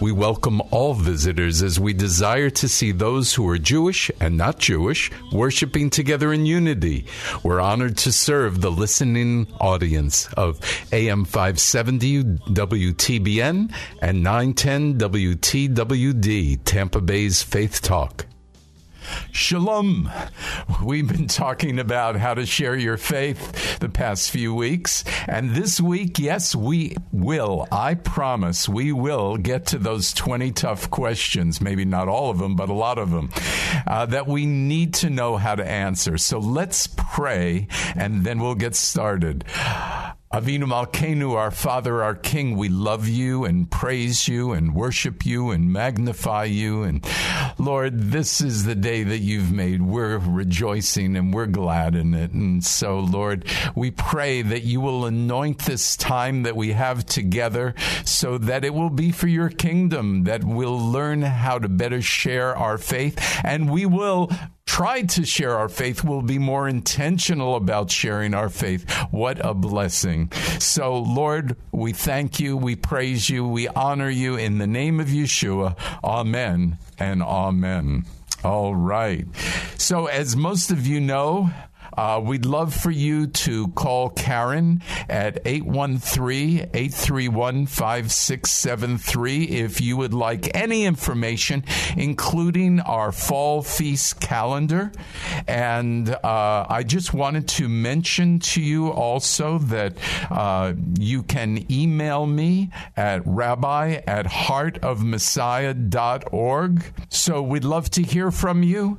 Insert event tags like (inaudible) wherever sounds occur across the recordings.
We welcome all visitors as we desire to see those who are Jewish and not Jewish worshiping together in unity. We're honored to serve the listening audience of AM 570 WTBN and 910 WTWD, Tampa Bay's Faith Talk. Shalom. We've been talking about how to share your faith the past few weeks. And this week, yes, we will. I promise we will get to those 20 tough questions. Maybe not all of them, but a lot of them uh, that we need to know how to answer. So let's pray and then we'll get started. Avinu Malkeinu, our Father, our King, we love you and praise you and worship you and magnify you. And Lord, this is the day that you've made. We're rejoicing and we're glad in it. And so, Lord, we pray that you will anoint this time that we have together so that it will be for your kingdom, that we'll learn how to better share our faith and we will try to share our faith, we'll be more intentional about sharing our faith. What a blessing. So, Lord, we thank you, we praise you, we honor you in the name of Yeshua. Amen and amen. All right. So, as most of you know, uh, we'd love for you to call Karen at 813 831 5673 if you would like any information, including our fall feast calendar. And uh, I just wanted to mention to you also that uh, you can email me at rabbi at heartofmessiah.org. So we'd love to hear from you.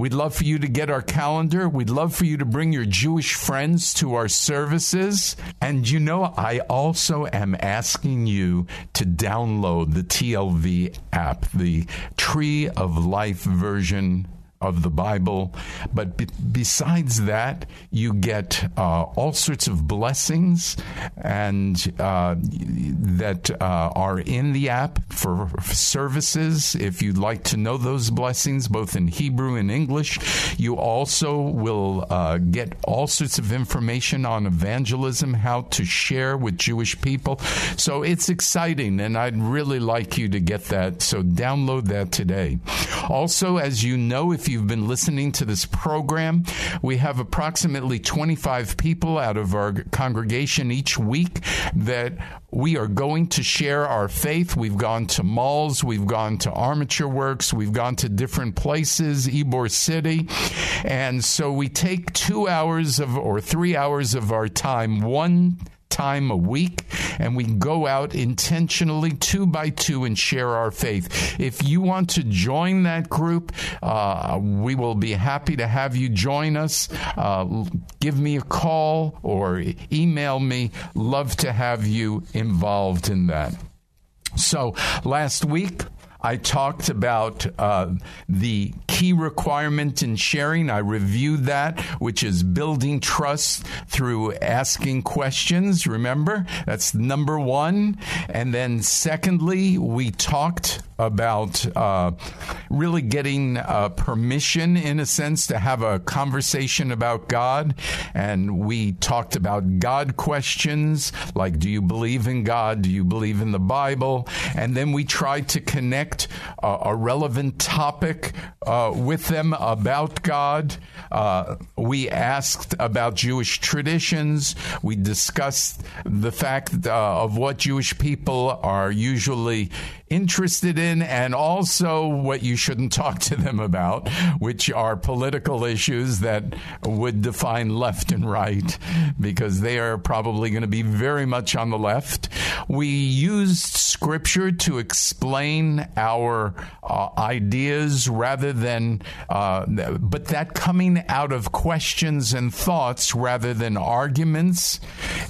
We'd love for you to get our calendar. We'd love for you to bring your Jewish friends to our services. And you know, I also am asking you to download the TLV app, the Tree of Life version of the Bible. But be- besides that, you get uh, all sorts of blessings and uh, that uh, are in the app for, services. If you'd like to know those blessings, both in Hebrew and English, you also will uh, get all sorts of information on evangelism, how to share with Jewish people. So it's exciting, and I'd really like you to get that. So download that today. Also, as you know, if you've been listening to this program. We have approximately 25 people out of our congregation each week that we are going to share our faith. We've gone to malls, we've gone to Armature Works, we've gone to different places, Ybor City. And so we take two hours of or three hours of our time, one time a week and we go out intentionally two by two and share our faith. If you want to join that group, uh, we will be happy to have you join us. Uh, give me a call or email me. Love to have you involved in that. So last week, I talked about uh, the key requirement in sharing. I reviewed that, which is building trust through asking questions. Remember, that's number one. And then, secondly, we talked about uh, really getting uh, permission, in a sense, to have a conversation about God. And we talked about God questions like, do you believe in God? Do you believe in the Bible? And then we tried to connect uh, a relevant topic uh, with them about God. Uh, we asked about Jewish traditions. We discussed the fact uh, of what Jewish people are usually interested in and also what you shouldn't talk to them about, which are political issues that would define left and right, because they are probably going to be very much on the left. We used scripture to explain our uh, ideas rather than, uh, but that coming out of questions and thoughts rather than arguments.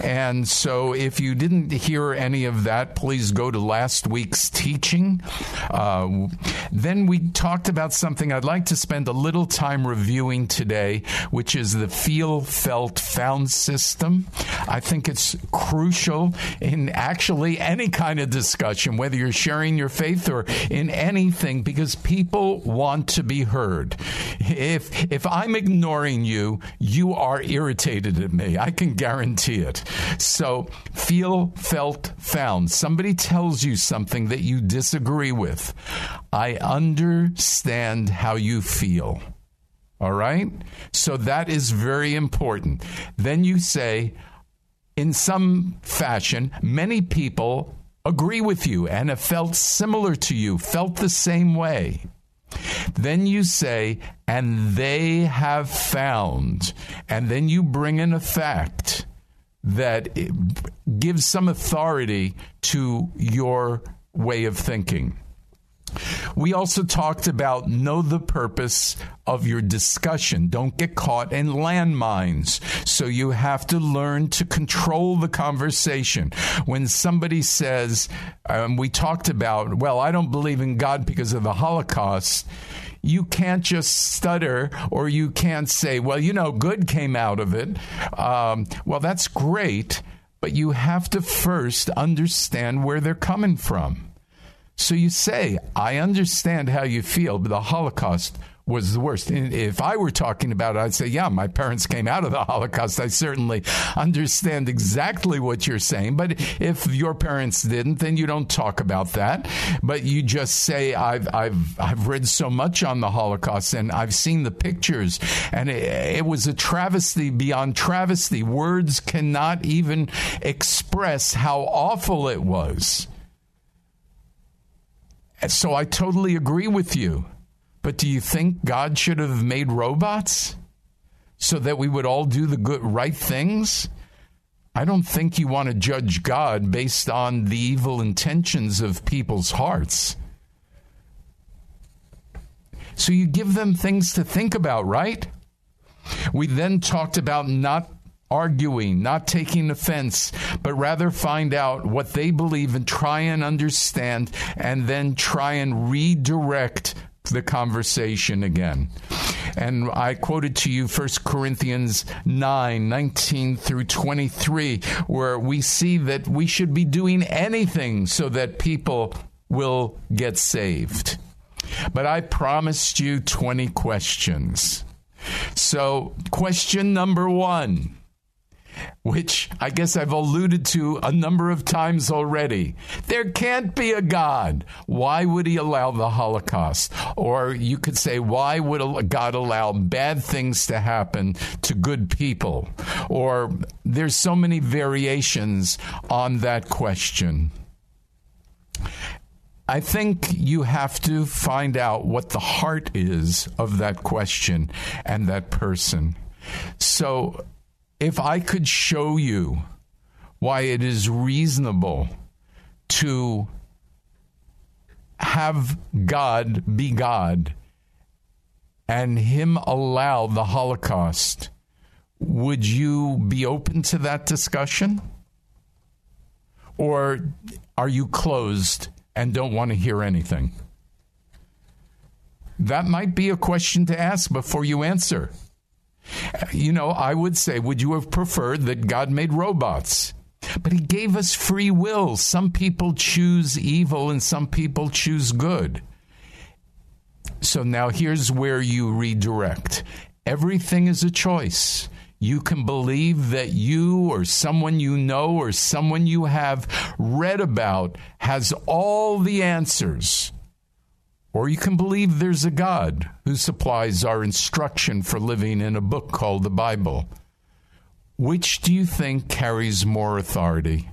And so if you didn't hear any of that, please go to last week's teaching teaching. Uh, then we talked about something I'd like to spend a little time reviewing today, which is the feel, felt, found system. I think it's crucial in actually any kind of discussion, whether you're sharing your faith or in anything, because people want to be heard. If if I'm ignoring you, you are irritated at me. I can guarantee it. So feel, felt, found. Somebody tells you something that you disagree with. I understand how you feel. All right? So that is very important. Then you say, in some fashion, many people agree with you and have felt similar to you, felt the same way. Then you say, and they have found, and then you bring in a fact that gives some authority to your way of thinking. We also talked about know the purpose of your discussion. Don't get caught in landmines. So you have to learn to control the conversation. When somebody says, um, we talked about, well, I don't believe in God because of the Holocaust you can't just stutter or you can't say, well, you know, good came out of it. Um, well, that's great, but you have to first understand where they're coming from. So you say, I understand how you feel, but the Holocaust was the worst. If I were talking about it, I'd say, yeah, my parents came out of the (laughs) Holocaust. I certainly understand exactly what you're saying. But if your parents didn't, then you don't talk about that. But you just say, I've, I've, I've read so much on the Holocaust and I've seen the pictures and it, it was a travesty beyond travesty. Words cannot even express how awful it was. So I totally agree with you. But do you think God should have made robots so that we would all do the good right things? I don't think you want to judge God based on the evil intentions of people's hearts. So you give them things to think about, right? We then talked about not arguing, not taking offense, but rather find out what they believe and try and understand and then try and redirect the conversation again. And I quoted to you 1 Corinthians 9 19 through 23, where we see that we should be doing anything so that people will get saved. But I promised you 20 questions. So, question number one which I guess I've alluded to a number of times already. There can't be a God. Why would he allow the Holocaust? Or you could say, why would God allow bad things to happen to good people? Or there's so many variations on that question. I think you have to find out what the heart is of that question and that person. So if I could show you why it is reasonable to have God be God and Him allow the Holocaust, would you be open to that discussion? Or are you closed and don't want to hear anything? That might be a question to ask before you answer. You know, I would say, would you have preferred that God made robots? But he gave us free will. Some people choose evil and some people choose good. So now here's where you redirect. Everything is a choice. You can believe that you or someone you know or someone you have read about has all the answers. Or you can believe there's a God who supplies our instruction for living in a book called the Bible. Which do you think carries more authority?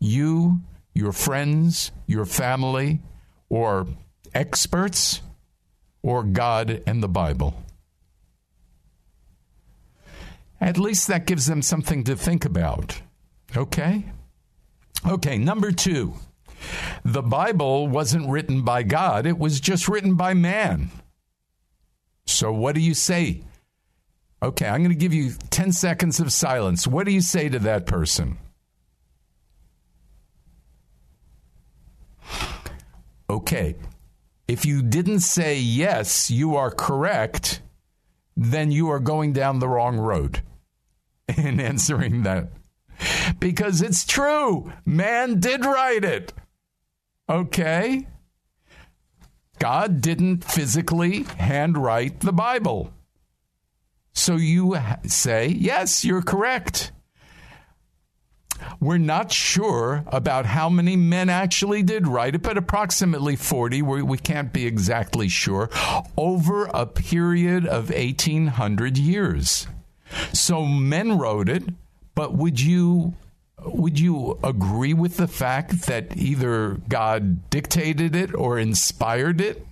You, your friends, your family, or experts, or God and the Bible? At least that gives them something to think about. Okay? Okay, number two. The Bible wasn't written by God, it was just written by man. So, what do you say? Okay, I'm going to give you 10 seconds of silence. What do you say to that person? Okay, if you didn't say yes, you are correct, then you are going down the wrong road (laughs) in answering that. Because it's true. Man did write it. Okay? God didn't physically handwrite the Bible. So you say, yes, you're correct. We're not sure about how many men actually did write it, but approximately 40. We, we can't be exactly sure. Over a period of 1800 years. So men wrote it, but would you would you agree with the fact that either God dictated it or inspired it?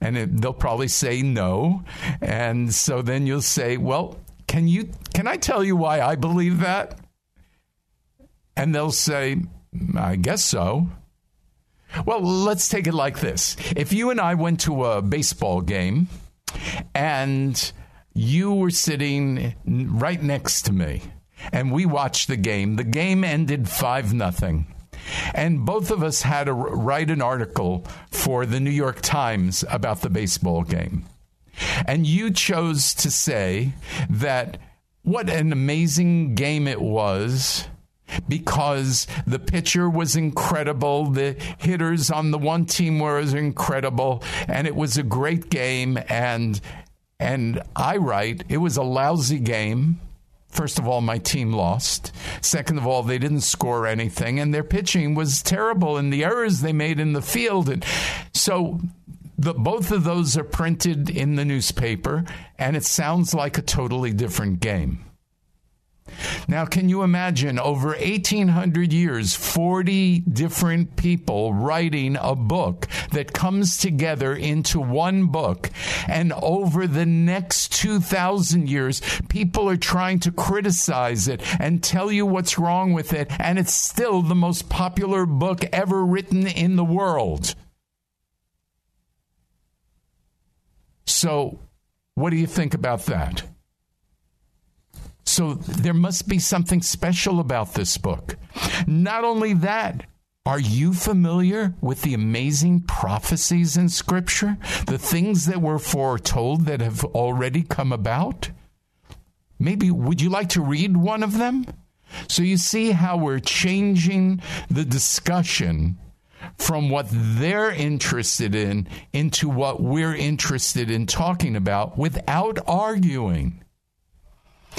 And it, they'll probably say no. And so then you'll say, "Well, can you can I tell you why I believe that?" And they'll say, "I guess so." Well, let's take it like this. If you and I went to a baseball game and you were sitting right next to me and we watched the game. The game ended 5 nothing. And both of us had to write an article for the New York Times about the baseball game. And you chose to say that what an amazing game it was because the pitcher was incredible, the hitters on the one team were incredible, and it was a great game and and I write it was a lousy game First of all, my team lost. Second of all, they didn't score anything, and their pitching was terrible, and the errors they made in the field. And so the, both of those are printed in the newspaper, and it sounds like a totally different game. Now, can you imagine over 1800 years, 40 different people writing a book that comes together into one book? And over the next 2000 years, people are trying to criticize it and tell you what's wrong with it. And it's still the most popular book ever written in the world. So, what do you think about that? So there must be something special about this book. Not only that, are you familiar with the amazing prophecies in Scripture? The things that were foretold that have already come about? Maybe would you like to read one of them? So you see how we're changing the discussion from what they're interested in into what we're interested in talking about without arguing.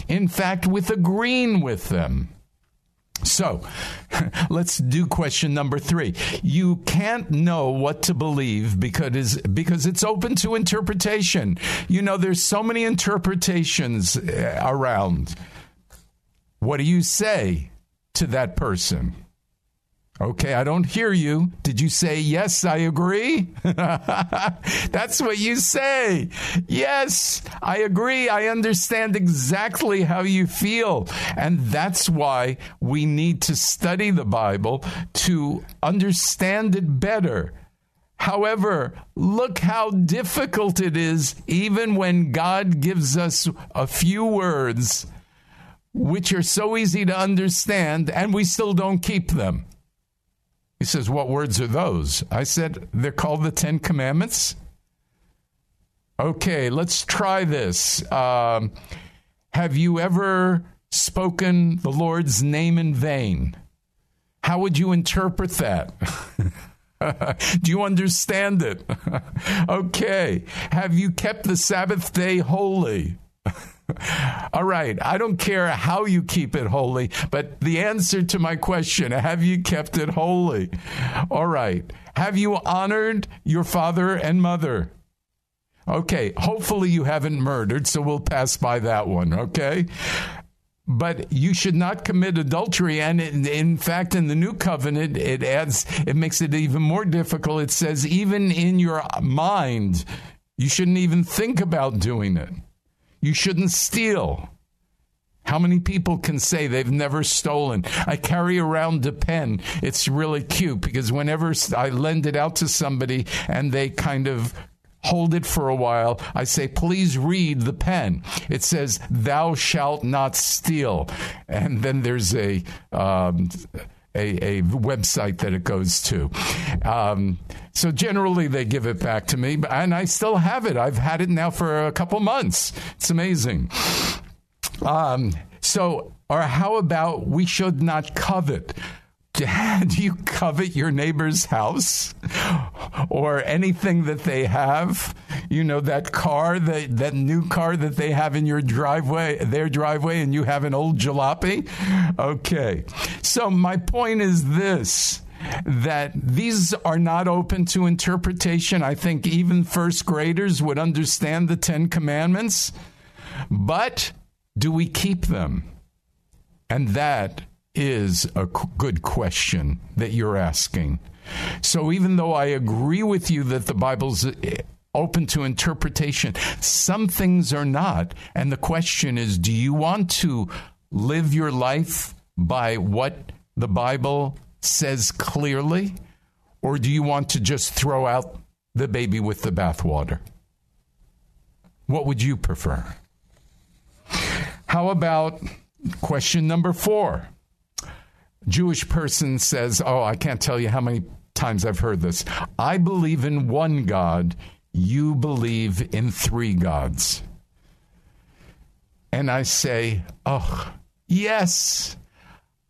In fact, with agreeing with them. So, (laughs) let's do question number three. You can't know what to believe because because it's open to interpretation. You know, there's so many interpretations uh, around. What do you say to that person? Okay, I don't hear you. Did you say, yes, I agree? (laughs) That's what you say. Yes, I agree. I understand exactly how you feel. And that's why we need to study the Bible to understand it better. However, look how difficult it is, even when God gives us a few words which are so easy to understand, and we still don't keep them. He says, What words are those? I said, They're called the Ten Commandments. Okay, let's try this. Um, have you ever spoken the Lord's name in vain? How would you interpret that? (laughs) Do you understand it? (laughs) okay. Have you kept the Sabbath day holy? (laughs) (laughs) All right. I don't care how you keep it holy, but the answer to my question have you kept it holy? All right. Have you honored your father and mother? Okay. Hopefully you haven't murdered, so we'll pass by that one. Okay but you should not commit adultery. And in, in, fact, in the new covenant, it adds, it makes it even more difficult. It says, even in your mind, you shouldn't even think about doing it. You shouldn't steal. How many people can say they've never stolen? I carry around a pen. It's really cute because whenever I lend it out to somebody and they kind of hold it for a while. I say, please read the pen. It says, thou shalt not steal. And then there's a, um, a, a, website that it goes to. Um, so generally, they give it back to me, and I still have it. I've had it now for a couple months. It's amazing. Um, so, or how about we should not covet? do (laughs) you covet your neighbor's house or anything that they have? You know, that car, that, that new car that they have in your driveway, their driveway, and you have an old jalopy? Okay. So, my point is this that these are not open to interpretation. I think even first graders would understand the Ten Commandments, but do we keep them? And that is a good question that you're asking. So even though I agree with you that the Bible's open to interpretation, some things are not. And the question is do you want to live your life by what the Bible says clearly? Or do you want to just throw out the baby with the bathwater? What would you prefer? How about question number four? Jewish person says, Oh, I can't tell you how many times I've heard this. I believe in one God, you believe in three gods. And I say, Oh, yes.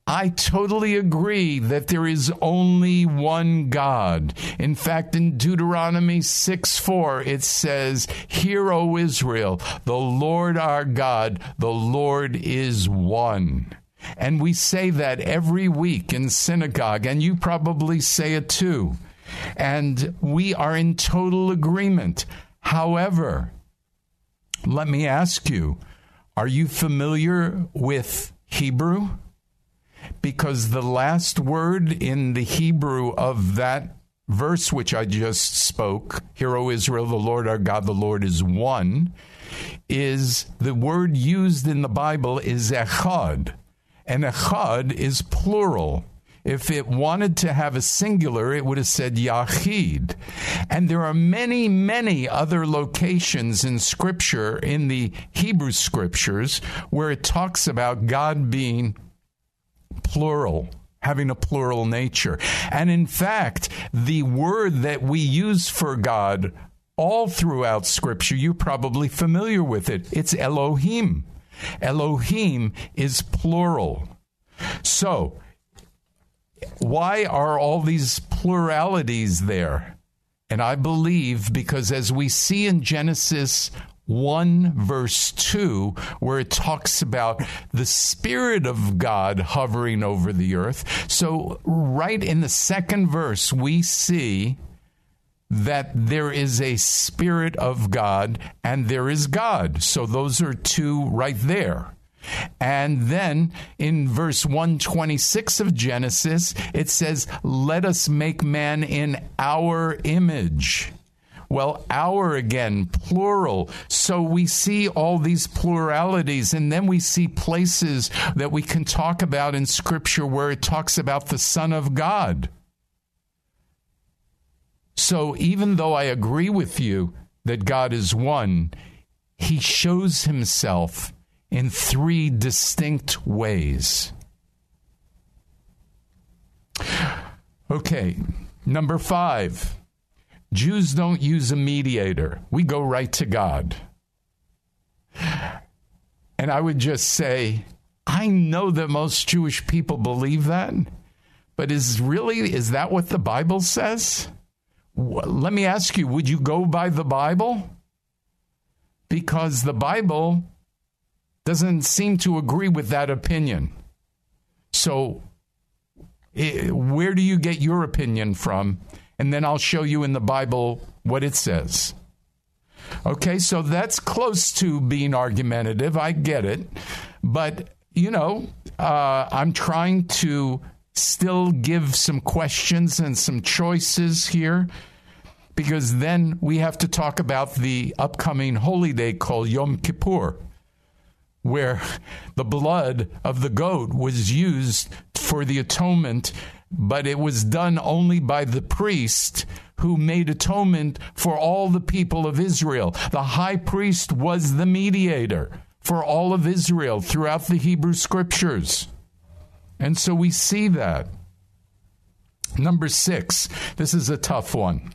I totally agree that there is only one God. In fact, in Deuteronomy 6 4, it says, Hear, O Israel, the Lord our God, the Lord is one. And we say that every week in synagogue, and you probably say it too. And we are in total agreement. However, let me ask you are you familiar with Hebrew? Because the last word in the Hebrew of that verse which I just spoke, Hear, O Israel, the Lord our God, the Lord is one, is the word used in the Bible is echad and echad is plural. If it wanted to have a singular, it would have said Yachid. And there are many, many other locations in Scripture, in the Hebrew Scriptures, where it talks about God being plural having a plural nature. And in fact, the word that we use for God all throughout Scripture, you're probably familiar with it. It's Elohim. Elohim is plural. So, why are all these pluralities there? And I believe because as we see in Genesis 1 verse 2 where it talks about the spirit of God hovering over the earth. So right in the second verse we see that there is a spirit of God and there is God. So those are two right there. And then in verse 126 of Genesis, it says, Let us make man in our image. Well, our again, plural. So we see all these pluralities, and then we see places that we can talk about in Scripture where it talks about the Son of God. So even though I agree with you that God is one, he shows himself in three distinct ways. Okay, number five Jews don't use a mediator, we go right to God. And I would just say, I know that most Jewish people believe that, But is really, is that what the Bible says? Let me ask you, would you go by the Bible? Because the Bible doesn't seem to agree with that opinion. So, where do you get your opinion from? And then I'll show you in the Bible what it says. Okay, so that's close to being argumentative. I get it. But, you know, uh, I'm trying to still give some questions and some choices here because then we have to talk about the upcoming holy day called Yom Kippur, where the blood of the goat was used for the atonement, but it was done only by the priest who made atonement for all the people of Israel. The high priest was the mediator for all of Israel throughout the Hebrew scriptures. And so we see that. Number six, this is a tough one.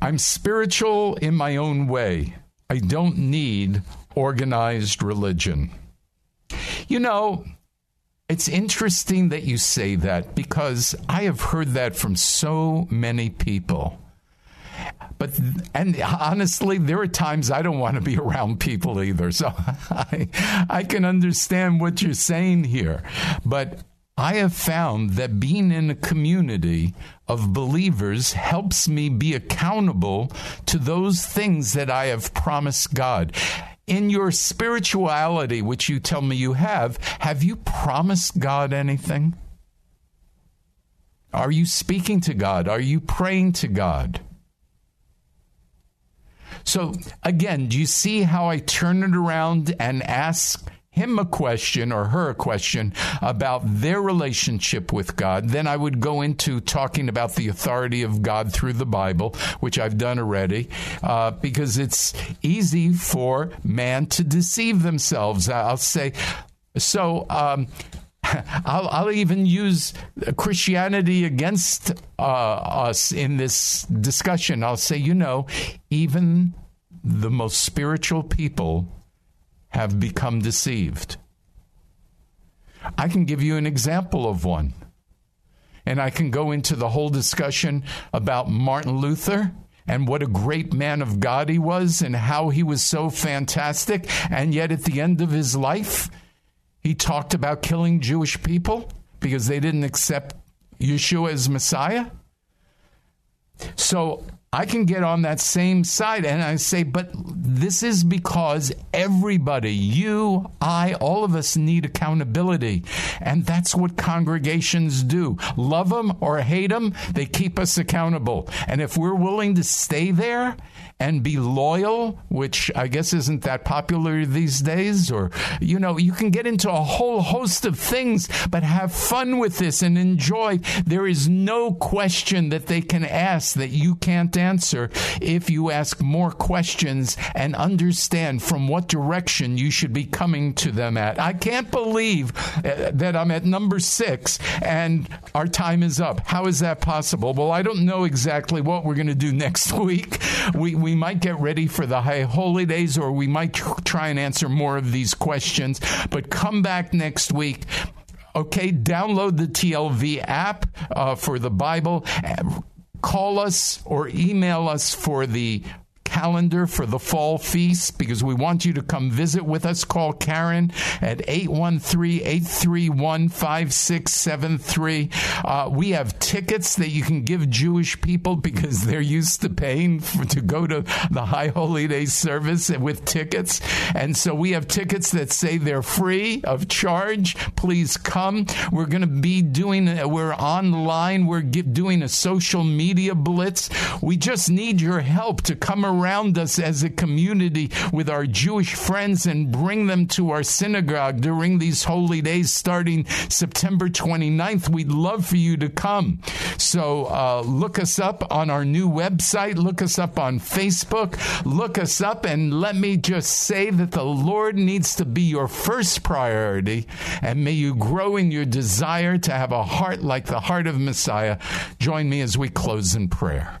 I'm spiritual in my own way. I don't need organized religion. You know, it's interesting that you say that because I have heard that from so many people. But and honestly, there are times I don't want to be (laughs) around people either. So (laughs) I I can understand what you're saying here. But I have found that being in a community of believers helps me be accountable to those things that I have promised God. In your spirituality, which you tell me you have, have you promised God anything? Are you speaking to God? Are you praying to God? So, again, do you see how I turn it around and ask him a question or her a question about their relationship with God? Then I would go into talking about the authority of God through the Bible, which I've done already, uh, because it's easy for man to deceive themselves. I'll say, so, um, (laughs) I'll, I'll, even use Christianity against uh, us in this discussion. I'll say, you know, even the most spiritual people have become deceived. I can give you an example of one. And I can go into the whole discussion about Martin Luther and what a great man of God he was and how he was so fantastic. And yet, at the end of his life, he talked about killing Jewish people because they didn't accept Yeshua as Messiah. So I can get on that same side and I say, but this is because everybody, you, I, all of us need accountability. And that's what congregations do. Love them or hate them, they keep us accountable. And if we're willing to stay there and be loyal, which I guess isn't that popular these days, or, you know, you can get into a whole host of things, but have fun with this and enjoy. There is no question that they can ask that you can't answer if you ask more questions and understand from what direction you should be coming to them at. I can't believe uh, that I'm at number six and our time is up. How is that possible? Well, I don't know exactly what we're going to do (laughs) next week. We, we might get ready for the high holy days or we might try and answer more of these questions. But come back next week. Okay, download the TLV app uh, for the Bible. Call us or email us for the calendar for the fall feast because we want you to come visit with us. Call Karen at 813 831 5673. Uh, we have tickets that you can give Jewish people because they're used to paying for, to go to the High Holy Day service with tickets. And so we have tickets that say they're free of charge. Please come. We're going to be doing, we're online. We're doing a social media blitz. We just need your help to come around around us as a community with our Jewish friends and bring them to our synagogue during these holy days starting September 29th. We'd love for you to come. So uh, look us up on our new website, look us up on Facebook, look us up, and let me just say that the Lord needs to be your first priority, and may you grow in your desire to have a heart like the heart of Messiah. Join me as we close in prayer.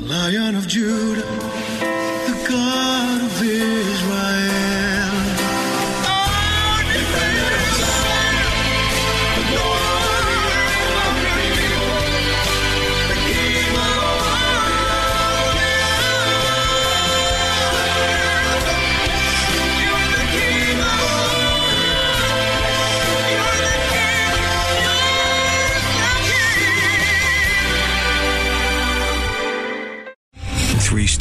Lion of Judah, the God of Israel.